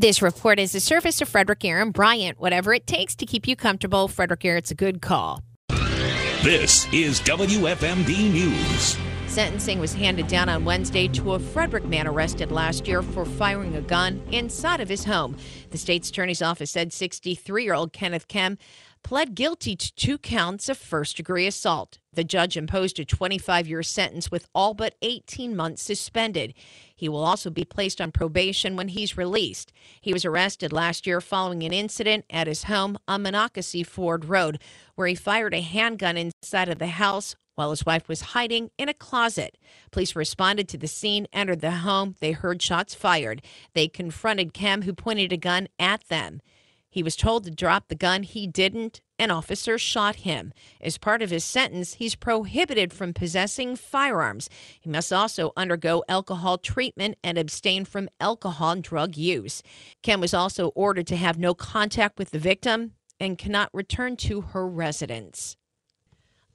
This report is a service of Frederick Aaron Bryant. Whatever it takes to keep you comfortable, Frederick Aaron's a good call. This is WFMD News. Sentencing was handed down on Wednesday to a Frederick man arrested last year for firing a gun inside of his home. The state's attorney's office said 63 year old Kenneth Kem pled guilty to two counts of first degree assault. The judge imposed a 25 year sentence with all but 18 months suspended. He will also be placed on probation when he's released. He was arrested last year following an incident at his home on Monocacy Ford Road, where he fired a handgun inside of the house while his wife was hiding in a closet. Police responded to the scene, entered the home. They heard shots fired. They confronted Kem, who pointed a gun at them. He was told to drop the gun. He didn't. An officer shot him. As part of his sentence, he's prohibited from possessing firearms. He must also undergo alcohol treatment and abstain from alcohol and drug use. Kem was also ordered to have no contact with the victim and cannot return to her residence.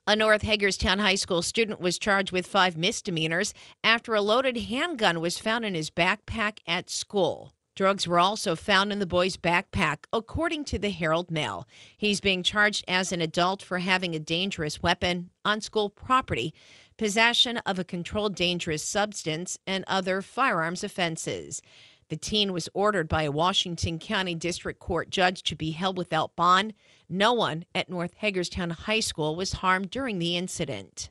A North Hagerstown High School student was charged with five misdemeanors after a loaded handgun was found in his backpack at school. Drugs were also found in the boy's backpack, according to the Herald Mail. He's being charged as an adult for having a dangerous weapon on school property, possession of a controlled dangerous substance, and other firearms offenses. The teen was ordered by a Washington County District Court judge to be held without bond. No one at North Hagerstown High School was harmed during the incident.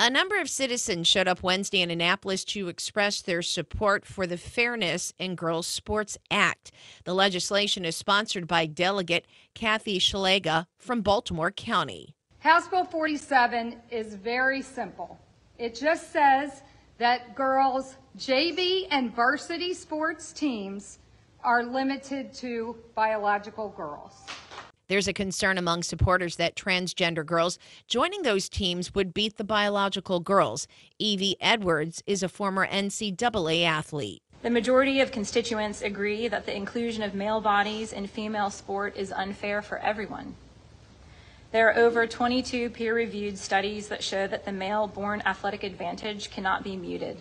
A number of citizens showed up Wednesday in Annapolis to express their support for the Fairness in Girls Sports Act. The legislation is sponsored by Delegate Kathy Szeliga from Baltimore County. House Bill 47 is very simple. It just says that girls' JV and varsity sports teams are limited to biological girls. There's a concern among supporters that transgender girls joining those teams would beat the biological girls. Evie Edwards is a former NCAA athlete. The majority of constituents agree that the inclusion of male bodies in female sport is unfair for everyone. There are over 22 peer reviewed studies that show that the male born athletic advantage cannot be muted.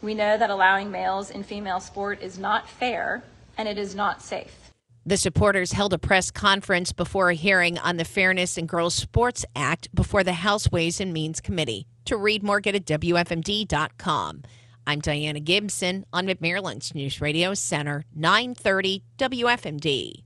We know that allowing males in female sport is not fair and it is not safe. The supporters held a press conference before a hearing on the Fairness in Girls Sports Act before the House Ways and Means Committee. To read more, get at WFMD.com. I'm Diana Gibson on McMaryland's News Radio Center, 930 WFMD.